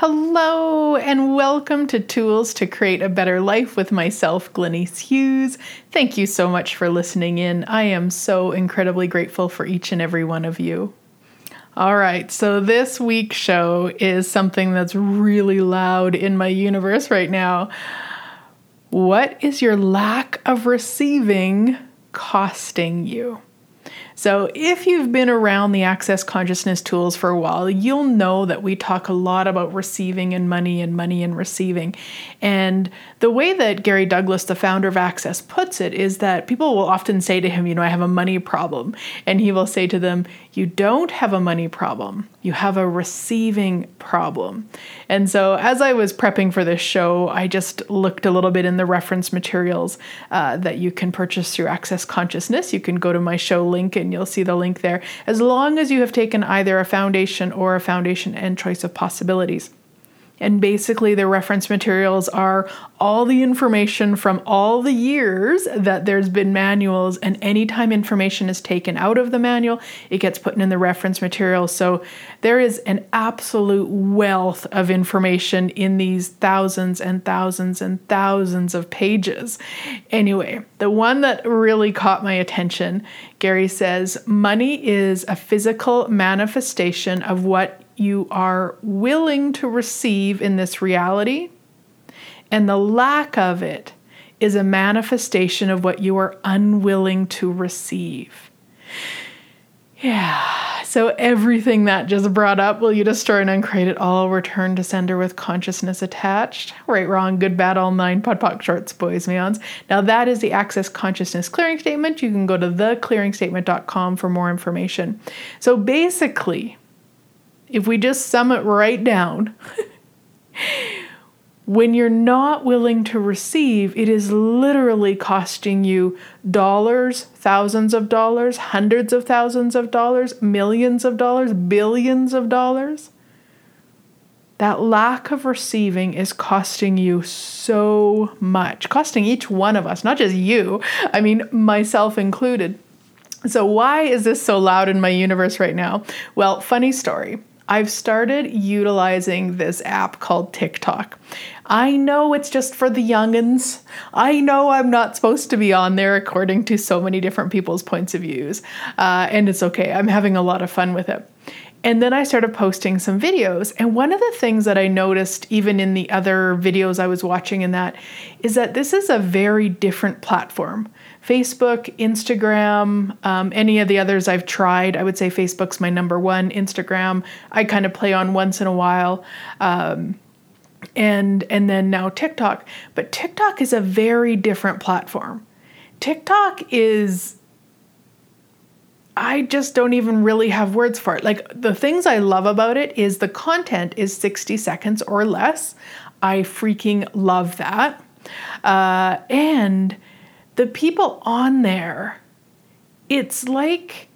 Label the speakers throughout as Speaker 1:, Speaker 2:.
Speaker 1: Hello, and welcome to Tools to Create a Better Life with myself, Glenise Hughes. Thank you so much for listening in. I am so incredibly grateful for each and every one of you. All right, so this week's show is something that's really loud in my universe right now. What is your lack of receiving costing you? So, if you've been around the Access Consciousness tools for a while, you'll know that we talk a lot about receiving and money and money and receiving. And the way that Gary Douglas, the founder of Access, puts it is that people will often say to him, You know, I have a money problem. And he will say to them, You don't have a money problem, you have a receiving problem. And so, as I was prepping for this show, I just looked a little bit in the reference materials uh, that you can purchase through Access Consciousness. You can go to my show link and you'll see the link there, as long as you have taken either a foundation or a foundation and choice of possibilities. And basically, the reference materials are all the information from all the years that there's been manuals. And anytime information is taken out of the manual, it gets put in the reference material. So there is an absolute wealth of information in these thousands and thousands and thousands of pages. Anyway, the one that really caught my attention, Gary says, money is a physical manifestation of what you are willing to receive in this reality, and the lack of it is a manifestation of what you are unwilling to receive. Yeah, so everything that just brought up, will you destroy and uncreate it all, return to sender with consciousness attached? Right, wrong, good, bad, all nine, pod, poc, shorts, boys, beyonds. Now that is the Access Consciousness Clearing Statement. You can go to theclearingstatement.com for more information. So basically, if we just sum it right down, when you're not willing to receive, it is literally costing you dollars, thousands of dollars, hundreds of thousands of dollars, millions of dollars, billions of dollars. That lack of receiving is costing you so much, costing each one of us, not just you, I mean, myself included. So, why is this so loud in my universe right now? Well, funny story. I've started utilizing this app called TikTok. I know it's just for the youngins. I know I'm not supposed to be on there according to so many different people's points of views. Uh, and it's okay. I'm having a lot of fun with it. And then I started posting some videos. And one of the things that I noticed, even in the other videos I was watching in that, is that this is a very different platform. Facebook, Instagram, um, any of the others I've tried. I would say Facebook's my number one. Instagram, I kind of play on once in a while. Um, and and then now TikTok. But TikTok is a very different platform. TikTok is I just don't even really have words for it. Like the things I love about it is the content is 60 seconds or less. I freaking love that. Uh, and the people on there, it's like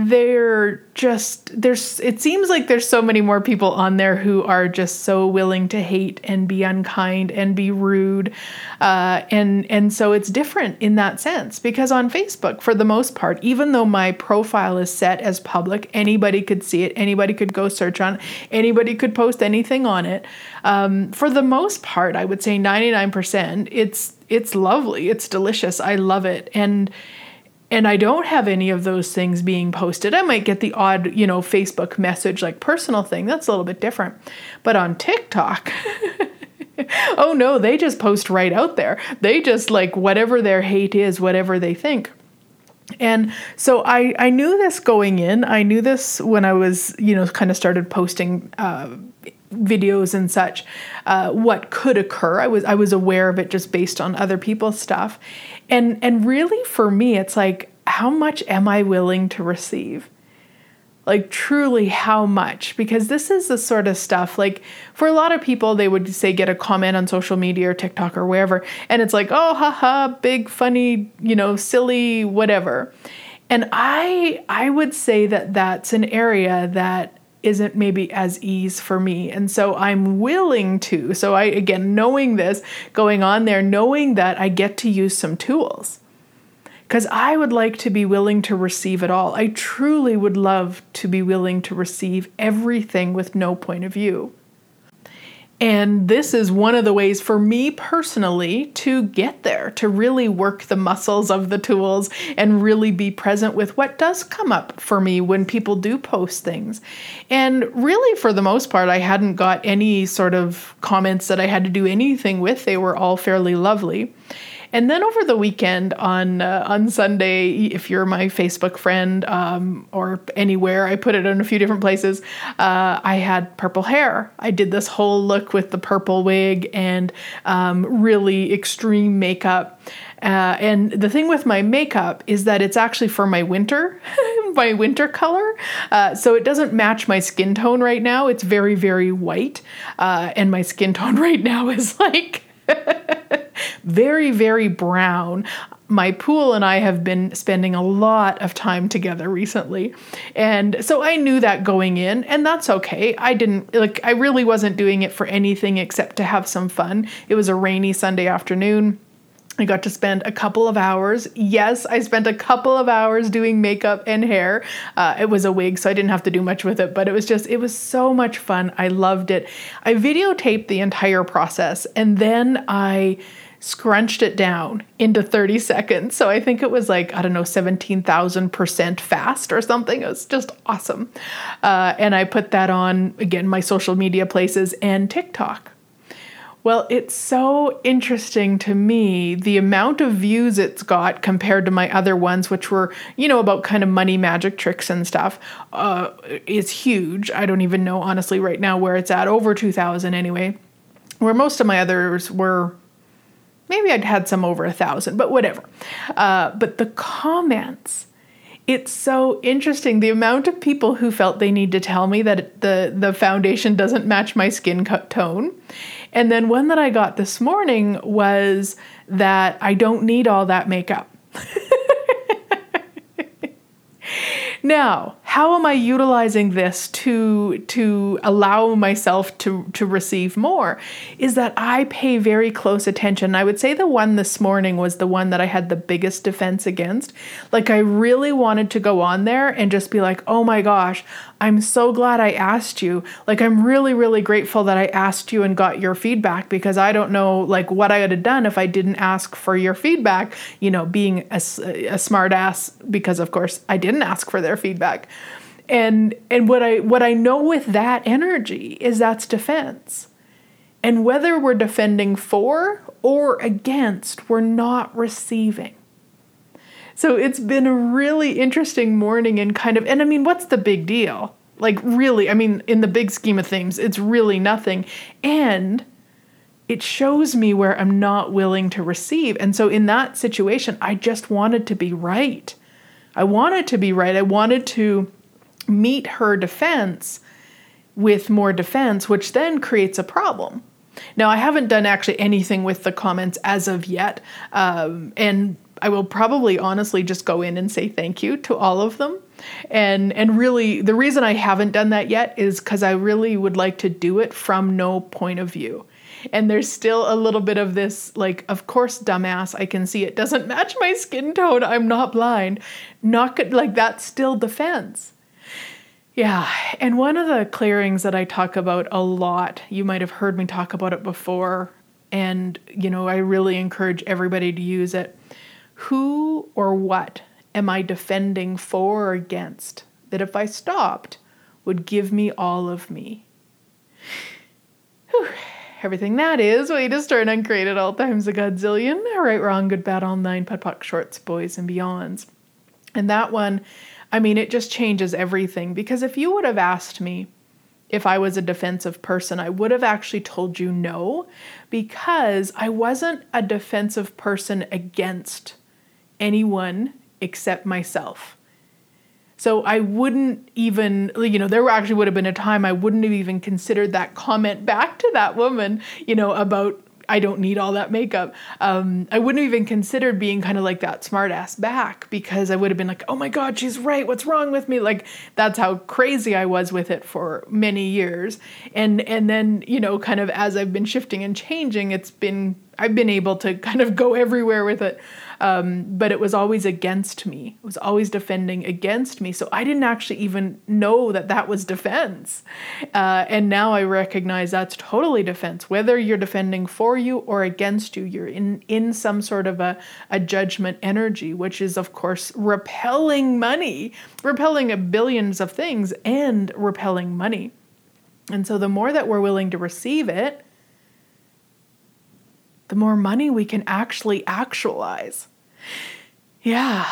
Speaker 1: they're just there's it seems like there's so many more people on there who are just so willing to hate and be unkind and be rude. Uh, and and so it's different in that sense because on facebook for the most part even though my profile is set as public anybody could see it anybody could go search on it anybody could post anything on it. Um, for the most part i would say 99% it's it's lovely it's delicious i love it and and I don't have any of those things being posted. I might get the odd, you know, Facebook message like personal thing. That's a little bit different. But on TikTok, oh no, they just post right out there. They just like whatever their hate is, whatever they think. And so I, I knew this going in. I knew this when I was, you know, kind of started posting uh, videos and such. Uh, what could occur? I was I was aware of it just based on other people's stuff, and and really for me, it's like how much am I willing to receive? Like truly how much? Because this is the sort of stuff like for a lot of people they would say get a comment on social media or TikTok or wherever and it's like, "Oh, haha, big funny, you know, silly whatever." And I I would say that that's an area that isn't maybe as ease for me. And so I'm willing to. So I again knowing this going on there, knowing that I get to use some tools. Cuz I would like to be willing to receive it all. I truly would love to be willing to receive everything with no point of view. And this is one of the ways for me personally to get there, to really work the muscles of the tools and really be present with what does come up for me when people do post things. And really, for the most part, I hadn't got any sort of comments that I had to do anything with. They were all fairly lovely. And then over the weekend on uh, on Sunday, if you're my Facebook friend um, or anywhere, I put it in a few different places. Uh, I had purple hair. I did this whole look with the purple wig and um, really extreme makeup. Uh, and the thing with my makeup is that it's actually for my winter, my winter color. Uh, so it doesn't match my skin tone right now. It's very, very white. Uh, and my skin tone right now is like very, very brown. My pool and I have been spending a lot of time together recently. And so I knew that going in, and that's okay. I didn't, like, I really wasn't doing it for anything except to have some fun. It was a rainy Sunday afternoon. I got to spend a couple of hours. Yes, I spent a couple of hours doing makeup and hair. Uh, it was a wig, so I didn't have to do much with it, but it was just, it was so much fun. I loved it. I videotaped the entire process and then I scrunched it down into 30 seconds. So I think it was like, I don't know, 17,000% fast or something. It was just awesome. Uh, and I put that on, again, my social media places and TikTok. Well, it's so interesting to me the amount of views it's got compared to my other ones, which were, you know, about kind of money magic tricks and stuff, uh, is huge. I don't even know, honestly, right now where it's at, over 2,000 anyway. Where most of my others were maybe I'd had some over a thousand, but whatever. Uh, but the comments, it's so interesting the amount of people who felt they need to tell me that the the foundation doesn't match my skin tone and then one that I got this morning was that I don't need all that makeup. now, how am I utilizing this to to allow myself to to receive more? Is that I pay very close attention. I would say the one this morning was the one that I had the biggest defense against. Like I really wanted to go on there and just be like, "Oh my gosh, I'm so glad I asked you. Like I'm really really grateful that I asked you and got your feedback because I don't know like what I would have done if I didn't ask for your feedback, you know, being a, a smart ass because of course I didn't ask for their feedback and and what i what i know with that energy is that's defense. And whether we're defending for or against we're not receiving. So it's been a really interesting morning and kind of and i mean what's the big deal? Like really i mean in the big scheme of things it's really nothing. And it shows me where i'm not willing to receive. And so in that situation i just wanted to be right i wanted to be right i wanted to meet her defense with more defense, which then creates a problem. Now, I haven't done actually anything with the comments as of yet, um, and I will probably honestly just go in and say thank you to all of them. And and really, the reason I haven't done that yet is because I really would like to do it from no point of view. And there's still a little bit of this, like, of course, dumbass, I can see it doesn't match my skin tone. I'm not blind. Not. Like, that's still defense. Yeah, and one of the clearings that I talk about a lot, you might have heard me talk about it before, and you know, I really encourage everybody to use it. Who or what am I defending for or against that if I stopped would give me all of me? Whew. Everything that is, way to start uncreated all times a godzillion. Right, wrong, good, bad, all nine, POD, POC, shorts, boys, and beyonds. And that one, I mean, it just changes everything because if you would have asked me if I was a defensive person, I would have actually told you no because I wasn't a defensive person against anyone except myself. So I wouldn't even, you know, there actually would have been a time I wouldn't have even considered that comment back to that woman, you know, about I don't need all that makeup. Um, I wouldn't have even considered being kind of like that smartass back because I would have been like, oh my God, she's right. What's wrong with me? Like that's how crazy I was with it for many years. And and then, you know, kind of as I've been shifting and changing, it's been I've been able to kind of go everywhere with it. Um, but it was always against me. It was always defending against me. So I didn't actually even know that that was defense. Uh, and now I recognize that's totally defense. Whether you're defending for you or against you, you're in, in some sort of a, a judgment energy, which is, of course, repelling money, repelling billions of things, and repelling money. And so the more that we're willing to receive it, the more money we can actually actualize. Yeah.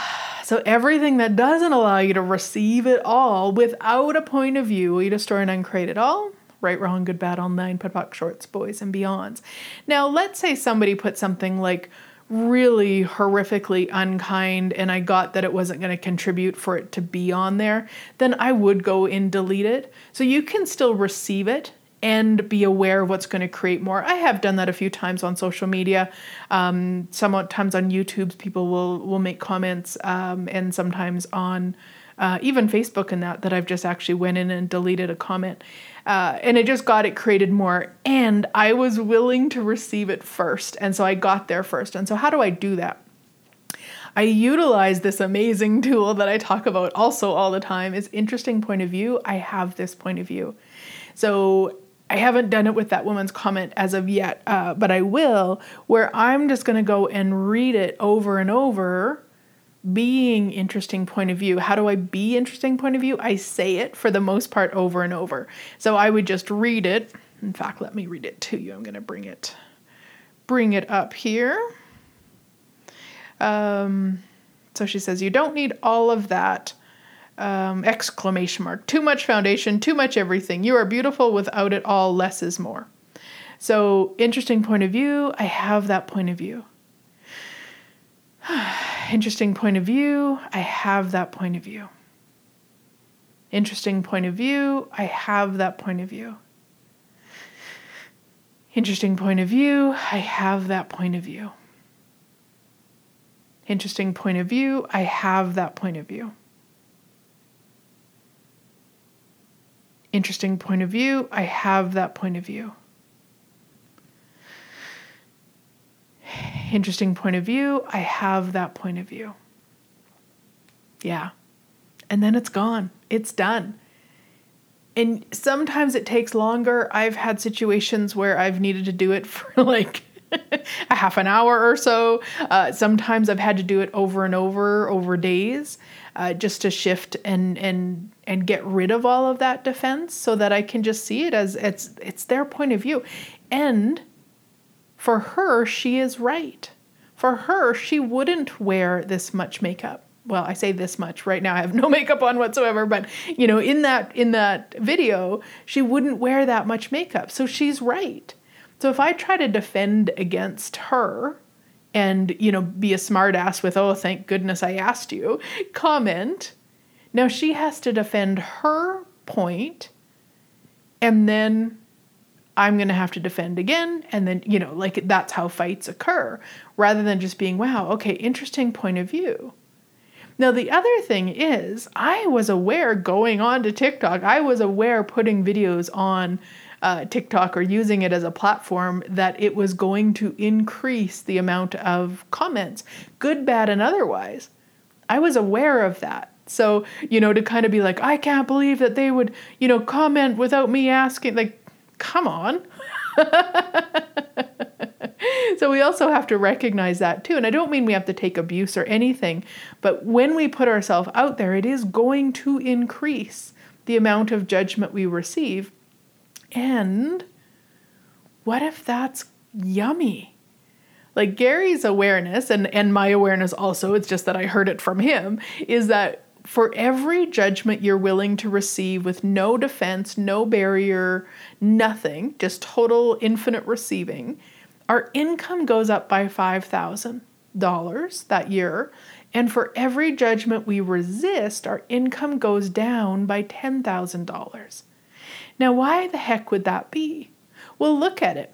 Speaker 1: So everything that doesn't allow you to receive it all without a point of view, you destroy and uncreate it all. Right, wrong, good, bad, all nine, POD POC, shorts, boys, and beyonds. Now, let's say somebody put something like really horrifically unkind and I got that it wasn't going to contribute for it to be on there, then I would go and delete it. So you can still receive it and be aware of what's going to create more. I have done that a few times on social media. Um, sometimes on YouTube, people will will make comments, um, and sometimes on uh, even Facebook and that that I've just actually went in and deleted a comment, uh, and it just got it created more. And I was willing to receive it first, and so I got there first. And so how do I do that? I utilize this amazing tool that I talk about also all the time is interesting point of view. I have this point of view. So I haven't done it with that woman's comment as of yet, uh, but I will, where I'm just going to go and read it over and over, being interesting point of view. How do I be interesting point of view? I say it for the most part over and over. So I would just read it. In fact, let me read it to you. I'm going to bring it bring it up here. Um, so she says, You don't need all of that um, exclamation mark. Too much foundation, too much everything. You are beautiful without it all. Less is more. So, interesting point of view. I have that point of view. interesting point of view. I have that point of view. Interesting point of view. I have that point of view. Interesting point of view. I have that point of view. Interesting point of view. I have that point of view. Interesting point of view, I have that point of view. Interesting point of view, I have that point of view. Yeah. And then it's gone. It's done. And sometimes it takes longer. I've had situations where I've needed to do it for like a half an hour or so. Uh, sometimes I've had to do it over and over over days uh, just to shift and and and get rid of all of that defense so that I can just see it as it's it's their point of view. And for her, she is right. For her, she wouldn't wear this much makeup. Well, I say this much right now. I have no makeup on whatsoever, but you know, in that in that video, she wouldn't wear that much makeup. So she's right. So if I try to defend against her, and you know be a smartass with oh thank goodness i asked you comment now she has to defend her point and then i'm going to have to defend again and then you know like that's how fights occur rather than just being wow okay interesting point of view. Now the other thing is i was aware going on to tiktok i was aware putting videos on uh, TikTok or using it as a platform that it was going to increase the amount of comments, good, bad, and otherwise. I was aware of that. So, you know, to kind of be like, I can't believe that they would, you know, comment without me asking, like, come on. so we also have to recognize that too. And I don't mean we have to take abuse or anything, but when we put ourselves out there, it is going to increase the amount of judgment we receive and what if that's yummy? Like Gary's awareness and and my awareness also, it's just that I heard it from him, is that for every judgment you're willing to receive with no defense, no barrier, nothing, just total infinite receiving, our income goes up by $5,000 that year. And for every judgment we resist, our income goes down by $10,000. Now, why the heck would that be? Well, look at it.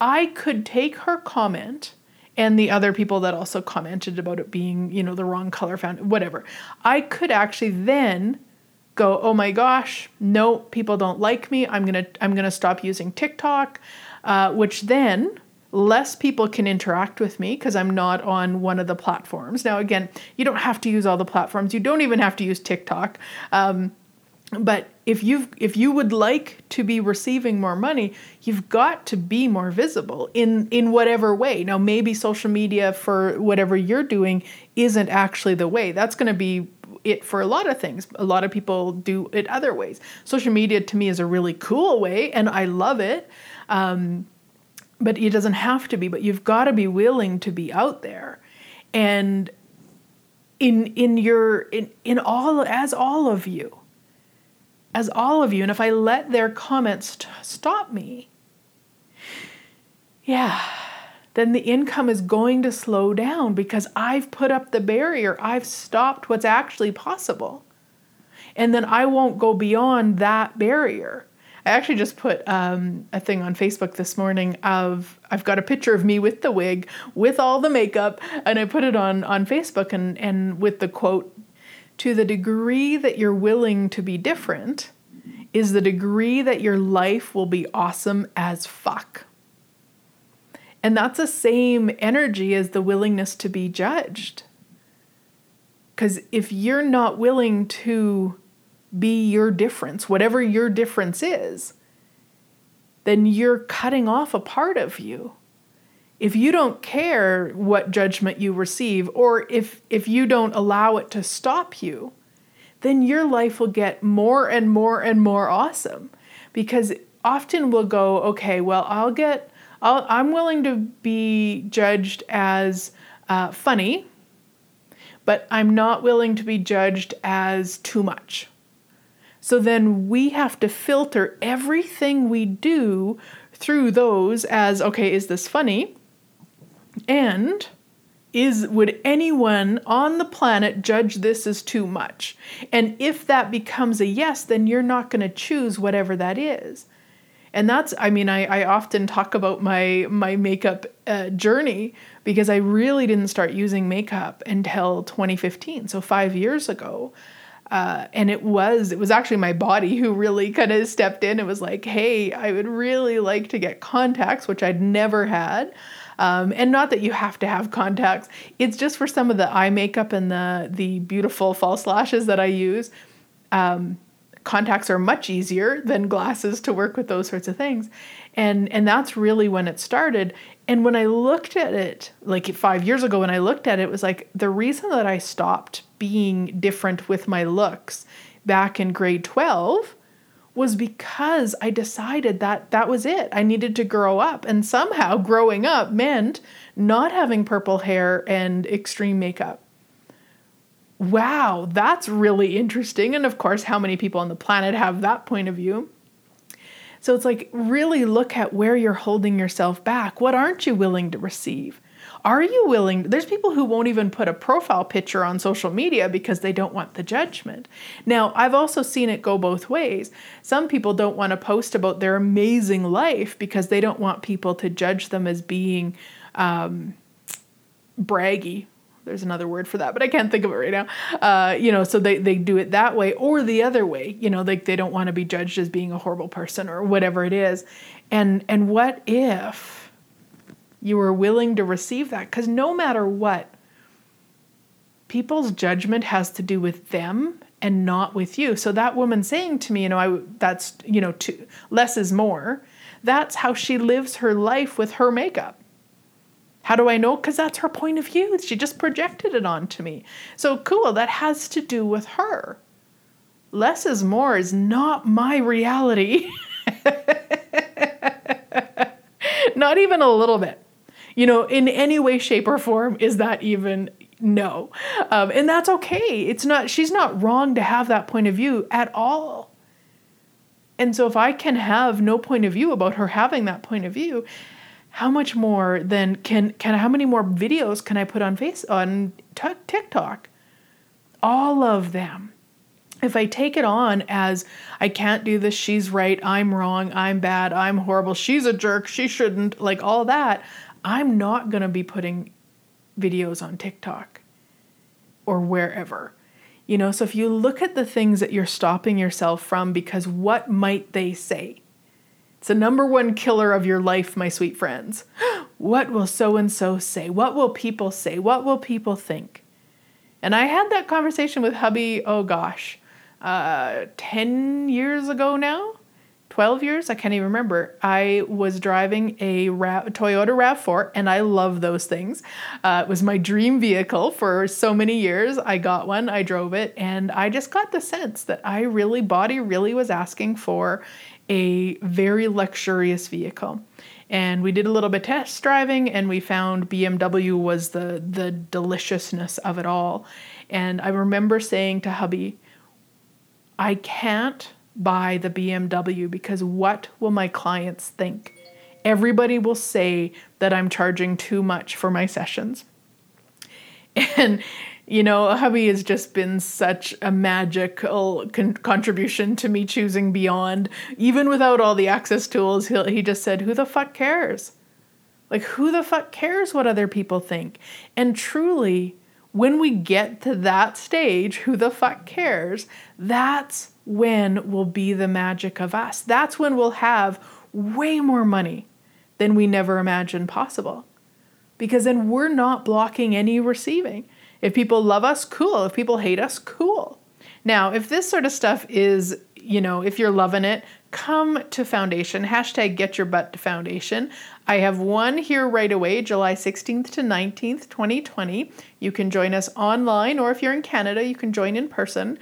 Speaker 1: I could take her comment and the other people that also commented about it being, you know, the wrong color found, whatever. I could actually then go, "Oh my gosh, no, people don't like me. I'm to I'm to stop using TikTok." Uh, which then less people can interact with me because I'm not on one of the platforms. Now, again, you don't have to use all the platforms. You don't even have to use TikTok. Um, but if you if you would like to be receiving more money, you've got to be more visible in in whatever way. Now, maybe social media for whatever you're doing isn't actually the way. That's going to be it for a lot of things. A lot of people do it other ways. Social media to me is a really cool way, and I love it. Um, but it doesn't have to be but you've got to be willing to be out there and in in your in in all as all of you as all of you and if i let their comments t- stop me yeah then the income is going to slow down because i've put up the barrier. I've stopped what's actually possible. And then i won't go beyond that barrier. I actually just put um, a thing on Facebook this morning of I've got a picture of me with the wig, with all the makeup, and I put it on on Facebook and and with the quote, "To the degree that you're willing to be different, is the degree that your life will be awesome as fuck." And that's the same energy as the willingness to be judged. Because if you're not willing to be your difference, whatever your difference is, then you're cutting off a part of you. If you don't care what judgment you receive, or if, if you don't allow it to stop you, then your life will get more and more and more awesome. Because often we'll go, okay, well, I'll get, I'll, I'm willing to be judged as uh, funny, but I'm not willing to be judged as too much. So then we have to filter everything we do through those as okay, is this funny? And is would anyone on the planet judge this as too much? And if that becomes a yes, then you're not going to choose whatever that is. And that's I mean I, I often talk about my my makeup uh, journey because I really didn't start using makeup until 2015, so five years ago. Uh, and it was it was actually my body who really kind of stepped in and was like hey i would really like to get contacts which i'd never had. Um, and not that you have to have contacts. It's just for some of the eye makeup and the the beautiful false lashes that i use um, contacts are much easier than glasses to work with those sorts of things. And and that's really when it started and when i looked at it like 5 years ago when i looked at it, it was like the reason that i stopped being different with my looks back in grade 12 was because I decided that that was it. I needed to grow up. And somehow growing up meant not having purple hair and extreme makeup. Wow, that's really interesting. And of course, how many people on the planet have that point of view? So it's like, really look at where you're holding yourself back. What aren't you willing to receive? Are you willing? There's people who won't even put a profile picture on social media because they don't want the judgment. Now, I've also seen it go both ways. Some people don't want to post about their amazing life because they don't want people to judge them as being um, braggy there's another word for that, but I can't think of it right now. Uh, you know, so they, they do it that way or the other way. You know, like they don't want to be judged as being a horrible person or whatever it is. And and what if you were willing to receive that because no matter what, people's judgment has to do with them and not with you. So that woman saying to me, you know, I that's you know, too, less is more. That's how she lives her life with her makeup. How do I know? Because that's her point of view. She just projected it onto me. So cool, that has to do with her. Less is more is not my reality. not even a little bit you know, in any way, shape, or form, is that even no? Um, and that's okay. It's not, she's not wrong to have that point of view at all. And so if I can have no point of view about her having that point of view, how much more than can can how many more videos can I put on face on t- TikTok? All of them. If I take it on as I can't do this, she's right, I'm wrong, I'm bad, I'm horrible, she's a jerk, she shouldn't, like all that, I'm not going to be putting videos on TikTok or wherever. You know, so if you look at the things that you're stopping yourself from because what might they say? It's the number one killer of your life, my sweet friends. what will so and so say? What will people say? What will people think? And I had that conversation with hubby, oh gosh, uh, 10 years ago now. 12 years, I can't even remember. I was driving a Toyota RAV4 and I love those things. Uh, it was my dream vehicle for so many years. I got one, I drove it, and I just got the sense that I really, body really was asking for a very luxurious vehicle. And we did a little bit test driving and we found BMW was the the deliciousness of it all. And I remember saying to hubby, I can't buy the BMW because what will my clients think? Everybody will say that I'm charging too much for my sessions. And, you know, hubby has just been such a magical con- contribution to me choosing Beyond. Even without all the access tools, he he just said, Who the fuck cares? Like, who the fuck cares what other people think? And truly, when we get to that stage, who the fuck cares? That's when will be the magic of us. That's when we'll have way more money than we never imagined possible. Because then we're not blocking any receiving. If people love us, cool. If people hate us, cool. Now, if this sort of stuff is, you know, if you're loving it, come to Foundation. Hashtag get your butt to Foundation. I have one here right away, July 16th to 19th, 2020. You can join us online, or if you're in Canada, you can join in person.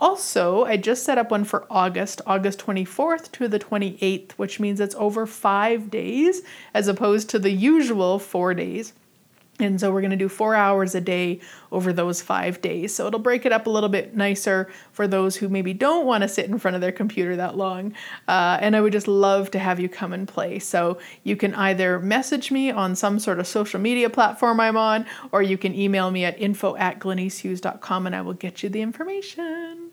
Speaker 1: Also, I just set up one for August, August 24th to the 28th, which means it's over five days as opposed to the usual four days. And so we're going to do four hours a day over those five days. So it'll break it up a little bit nicer for those who maybe don't want to sit in front of their computer that long. Uh, and I would just love to have you come and play. So you can either message me on some sort of social media platform I'm on, or you can email me at info at glenisehughes.com and I will get you the information.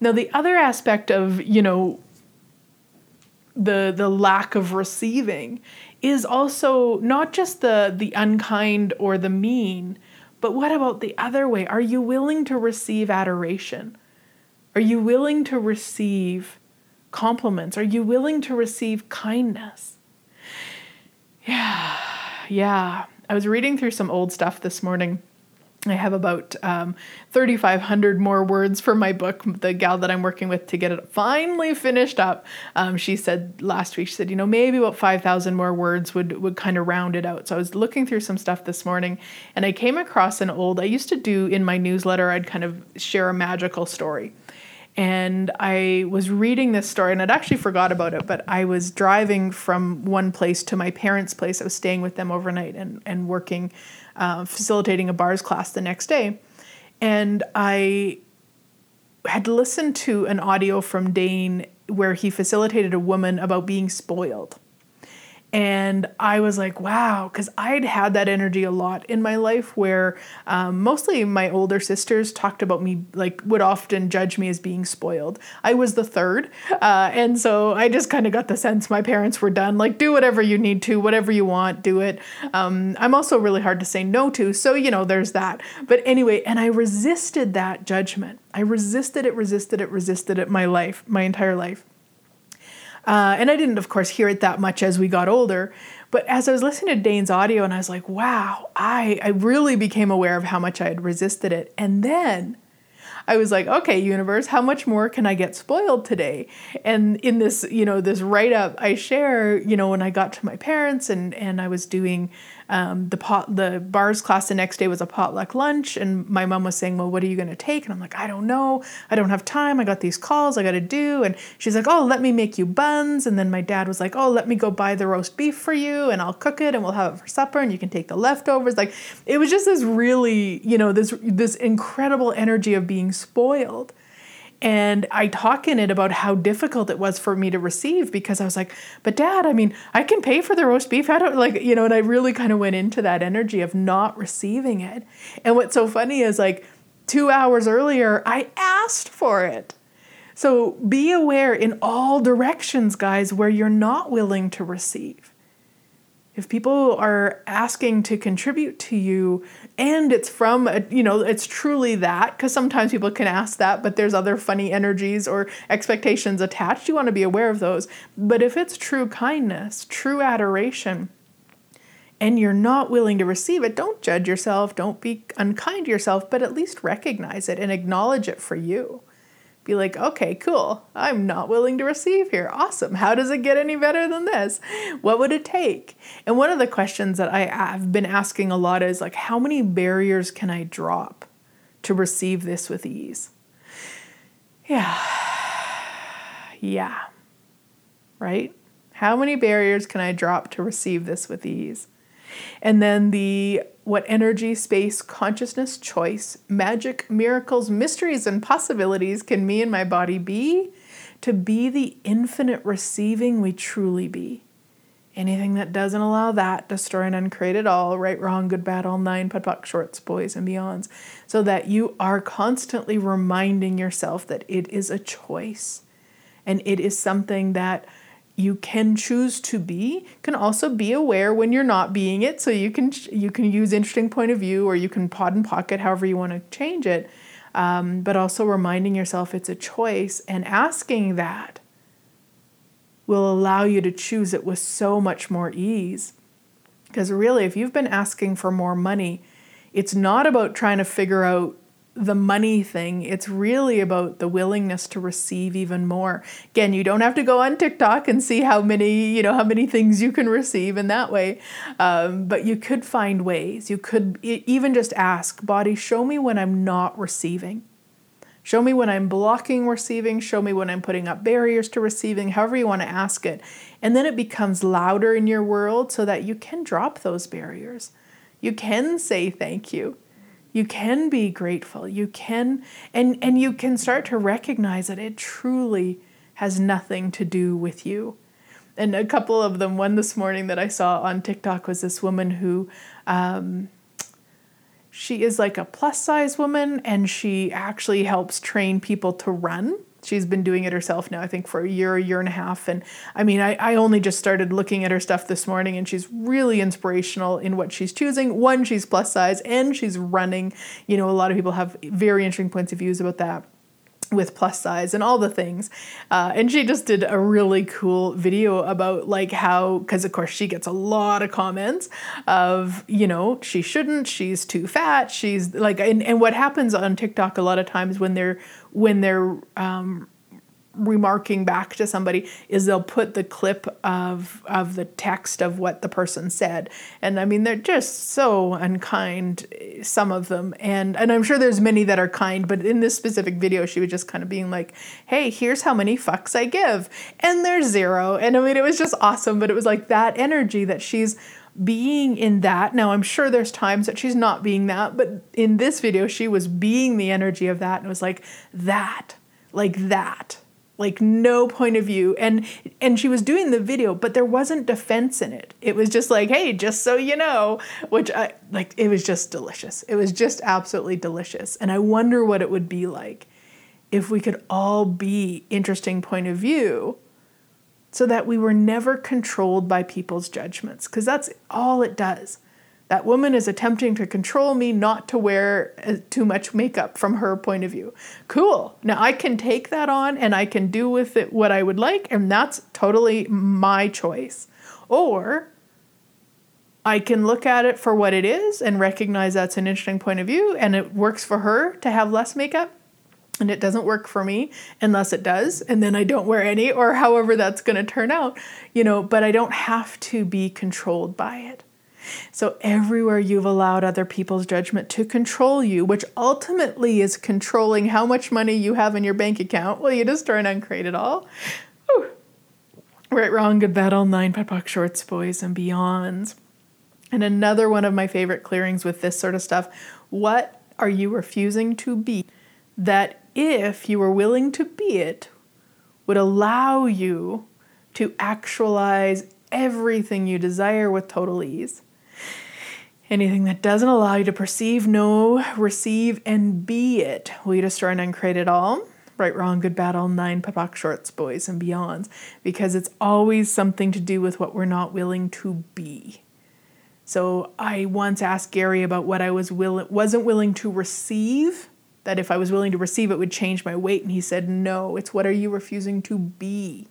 Speaker 1: Now, the other aspect of, you know, the the lack of receiving is also not just the the unkind or the mean, but what about the other way? Are you willing to receive adoration? Are you willing to receive compliments? Are you willing to receive kindness? Yeah. Yeah. I was reading through some old stuff this morning I have about um, 3,500 more words for my book. The gal that I'm working with to get it finally finished up, um, she said last week, she said, you know, maybe about 5,000 more words would, would kind of round it out. So I was looking through some stuff this morning and I came across an old, I used to do in my newsletter, I'd kind of share a magical story. And I was reading this story and I'd actually forgot about it, but I was driving from one place to my parents' place. I was staying with them overnight and, and working uh, facilitating a bars class the next day. And I had listened to an audio from Dane where he facilitated a woman about being spoiled. And I was like, wow, because I'd had that energy a lot in my life where um, mostly my older sisters talked about me, like, would often judge me as being spoiled. I was the third. Uh, and so I just kind of got the sense my parents were done, like, do whatever you need to, whatever you want, do it. Um, I'm also really hard to say no to. So, you know, there's that. But anyway, and I resisted that judgment. I resisted it, resisted it, resisted it my life, my entire life. Uh, and I didn't, of course, hear it that much as we got older. But as I was listening to Dane's audio, and I was like, wow, I, I really became aware of how much I had resisted it. And then I was like, okay, universe, how much more can I get spoiled today? And in this, you know, this write up I share, you know, when I got to my parents and and I was doing um, the pot the bars class the next day was a potluck lunch and my mom was saying well what are you going to take? And i'm like i don't know. I don't have time. I got these calls i got to do. And she's like oh let me make you buns. And then my dad was like oh let me go buy the roast beef for you and i'll cook it and we'll have it for supper and you can take the leftovers. Like it was just this really you know this this incredible energy of being spoiled and I talk in it about how difficult it was for me to receive because I was like, but dad, I mean, I can pay for the roast beef. I don't like, you know, and I really kind of went into that energy of not receiving it. And what's so funny is like two hours earlier, I asked for it. So be aware in all directions, guys, where you're not willing to receive if people are asking to contribute to you and it's from a, you know it's truly that because sometimes people can ask that but there's other funny energies or expectations attached you want to be aware of those but if it's true kindness true adoration and you're not willing to receive it, don't judge yourself, don't be unkind to yourself, but at least recognize it and acknowledge it for you. Be like, okay, cool. I'm not willing to receive here. Awesome. How does it get any better than this? What would it take? And one of the questions that I have been asking a lot is like, how many barriers can I drop to receive this with ease? Yeah. Yeah. Right? How many barriers can I drop to receive this with ease? And then the what energy, space, consciousness, choice, magic, miracles, mysteries, and possibilities can me and my body be to be the infinite receiving we truly be. Anything that doesn't allow that, destroy and uncreate it all, right, wrong, good, bad, all nine, POD shorts, boys, and beyonds, so that you are constantly reminding yourself that it is a choice and it is something that you can choose to be can also be aware when you're not being it. So you can you can use interesting point of view or you can POD and POCKET however you want to change it. Um, but also reminding yourself it's a choice and asking that will allow you to choose it with so much more ease. Because really if you've been asking for more money it's not about trying to figure out the money thing. It's really about the willingness to receive even more. Again, you don't have to go on TikTok and see how many, you know, how many things you can receive in that way. Um, but you could find ways. You could even just ask, body, show me when I'm not receiving. Show me when I'm blocking receiving. Show me when I'm putting up barriers to receiving, however you want to ask it. And then it becomes louder in your world so that you can drop those barriers. You can say thank you you can be grateful. You can and and you can start to recognize that it truly has nothing to do with you. And a couple of them one this morning that i saw on tiktok was this woman who um, she is like a plus size woman and she actually helps train people to run she's been doing it herself now, I think for a year, a year and a half. And I mean, I, I only just started looking at her stuff this morning and she's really inspirational in what she's choosing. One, she's plus size and she's running. You know, a lot of people have very interesting points of views about that with plus size and all the things. Uh, and she just did a really cool video about like how, because of course she gets a lot of comments of, you know, she shouldn't, she's too fat, she's like, and, and what happens on TikTok a lot of times when they're when they're um, remarking back to somebody is they'll put the clip of of the text of what the person said. And i mean they're just so unkind some of them. And and i'm sure there's many that are kind but in this specific video she was just kind of being like hey here's how many fucks i give. And there's zero. And i mean it was just awesome but it was like that energy that she's being in that. Now, I'm sure there's times that she's not being that, but in this video, she was being the energy of that and was like that, like that, like no point of view. And and she was doing the video, but there wasn't defense in it. It was just like, hey, just so you know, which I like it was just delicious. It was just absolutely delicious. And I wonder what it would be like if we could all be interesting point of view so that we were never controlled by people's judgments, because that's all it does. That woman is attempting to control me not to wear uh, too much makeup from her point of view. Cool. Now I can take that on and I can do with it what I would like, and that's totally my choice. Or I can look at it for what it is and recognize that's an interesting point of view and it works for her to have less makeup and it doesn't work for me unless it does and then i don't wear any or however that's going to turn out you know but i don't have to be controlled by it. So everywhere you've allowed other people's judgment to control you which ultimately is controlling how much money you have in your bank account well you just try and uncreate it all. Whew. right wrong good bad all nine POD shorts boys and beyonds. And another one of my favorite clearings with this sort of stuff what are you refusing to be? That if you were willing to be it, would allow you to actualize everything you desire with total ease. Anything that doesn't allow you to perceive, know, receive, and be it, will you destroy and uncreate it all? Right, wrong, good, bad, all nine papak shorts, boys, and beyonds, because it's always something to do with what we're not willing to be. So I once asked Gary about what I was will- wasn't willing to receive that if I was willing to receive it would change my weight. And he said, No, it's what are you refusing to be?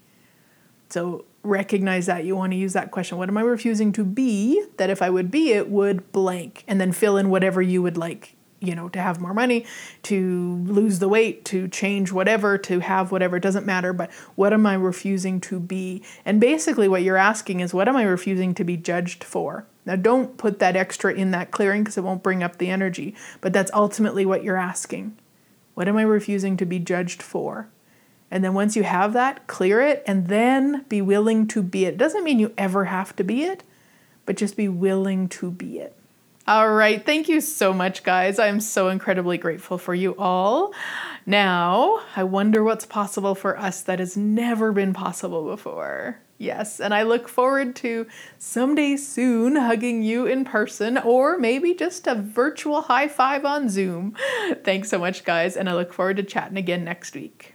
Speaker 1: So recognize that. You want to use that question. What am I refusing to be that if I would be it would blank? And then fill in whatever you would like, you know, to have more money, to lose the weight, to change whatever, to have whatever, it doesn't matter. But what am I refusing to be? And basically, what you're asking is, what am I refusing to be judged for? Now, don't put that extra in that clearing because it won't bring up the energy, but that's ultimately what you're asking. What am I refusing to be judged for? And then once you have that, clear it and then be willing to be it. It doesn't mean you ever have to be it, but just be willing to be it. All right. Thank you so much, guys. I'm so incredibly grateful for you all. Now, I wonder what's possible for us that has never been possible before. Yes, and I look forward to someday soon hugging you in person or maybe just a virtual high five on Zoom. Thanks so much, guys, and I look forward to chatting again next week.